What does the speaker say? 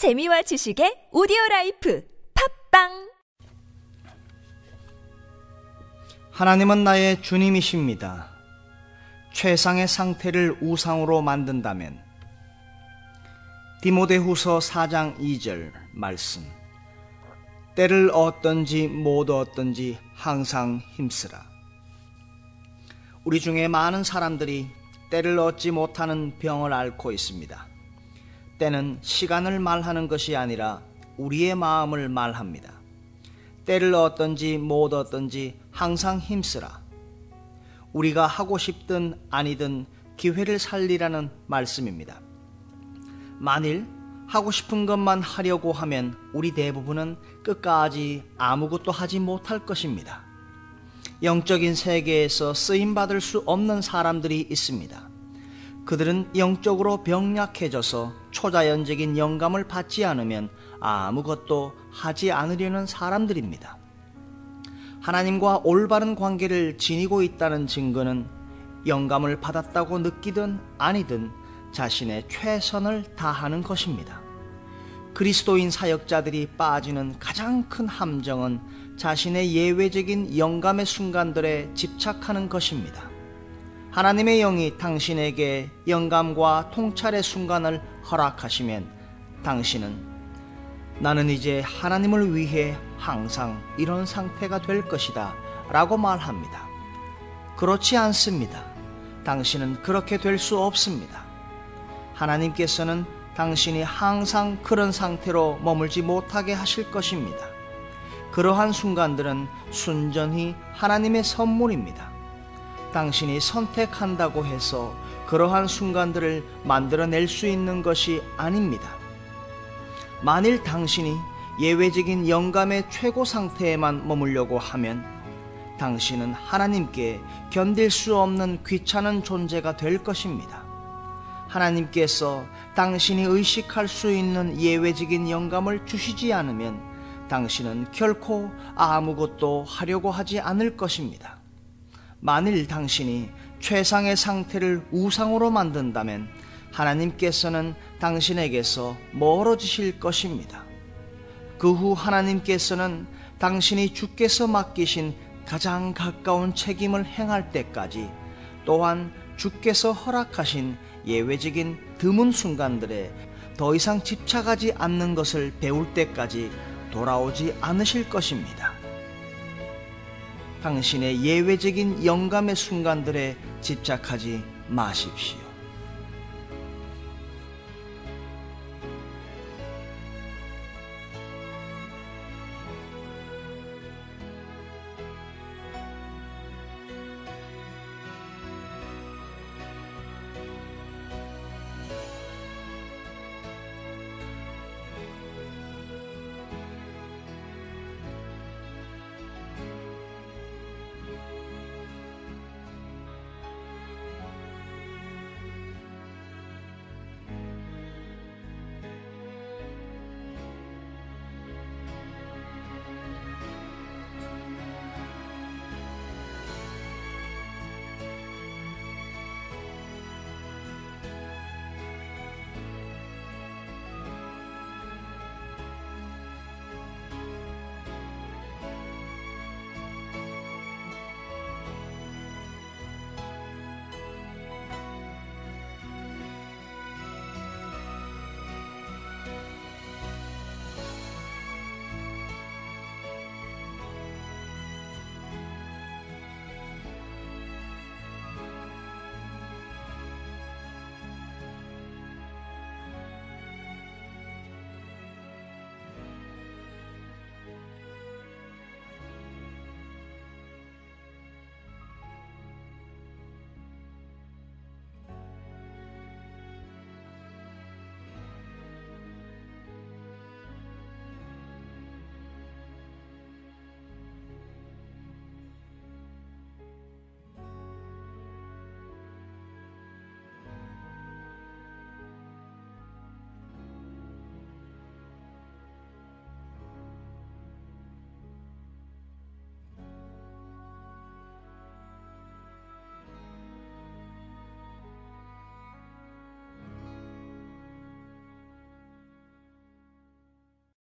재미와 지식의 오디오 라이프 팟빵 하나님은 나의 주님이십니다. 최상의 상태를 우상으로 만든다면 디모데후서 4장 2절 말씀 때를 얻든지 못 얻든지 항상 힘쓰라. 우리 중에 많은 사람들이 때를 얻지 못하는 병을 앓고 있습니다. 때는 시간을 말하는 것이 아니라 우리의 마음을 말합니다. 때를 얻든지 못 얻든지 항상 힘쓰라. 우리가 하고 싶든 아니든 기회를 살리라는 말씀입니다. 만일 하고 싶은 것만 하려고 하면 우리 대부분은 끝까지 아무것도 하지 못할 것입니다. 영적인 세계에서 쓰임받을 수 없는 사람들이 있습니다. 그들은 영적으로 병약해져서 초자연적인 영감을 받지 않으면 아무것도 하지 않으려는 사람들입니다. 하나님과 올바른 관계를 지니고 있다는 증거는 영감을 받았다고 느끼든 아니든 자신의 최선을 다하는 것입니다. 그리스도인 사역자들이 빠지는 가장 큰 함정은 자신의 예외적인 영감의 순간들에 집착하는 것입니다. 하나님의 영이 당신에게 영감과 통찰의 순간을 허락하시면 당신은 나는 이제 하나님을 위해 항상 이런 상태가 될 것이다 라고 말합니다. 그렇지 않습니다. 당신은 그렇게 될 수 없습니다. 하나님께서는 당신이 항상 그런 상태로 머물지 못하게 하실 것입니다. 그러한 순간들은 순전히 하나님의 선물입니다. 당신이 선택한다고 해서 그러한 순간들을 만들어낼 수 있는 것이 아닙니다. 만일 당신이 예외적인 영감의 최고 상태에만 머물려고 하면 당신은 하나님께 견딜 수 없는 귀찮은 존재가 될 것입니다. 하나님께서 당신이 의식할 수 있는 예외적인 영감을 주시지 않으면 당신은 결코 아무것도 하려고 하지 않을 것입니다. 만일 당신이 최상의 상태를 우상으로 만든다면 하나님께서는 당신에게서 멀어지실 것입니다. 그 후 하나님께서는 당신이 주께서 맡기신 가장 가까운 책임을 행할 때까지 또한 주께서 허락하신 예외적인 드문 순간들에 더 이상 집착하지 않는 것을 배울 때까지 돌아오지 않으실 것입니다. 당신의 예외적인 영감의 순간들에 집착하지 마십시오.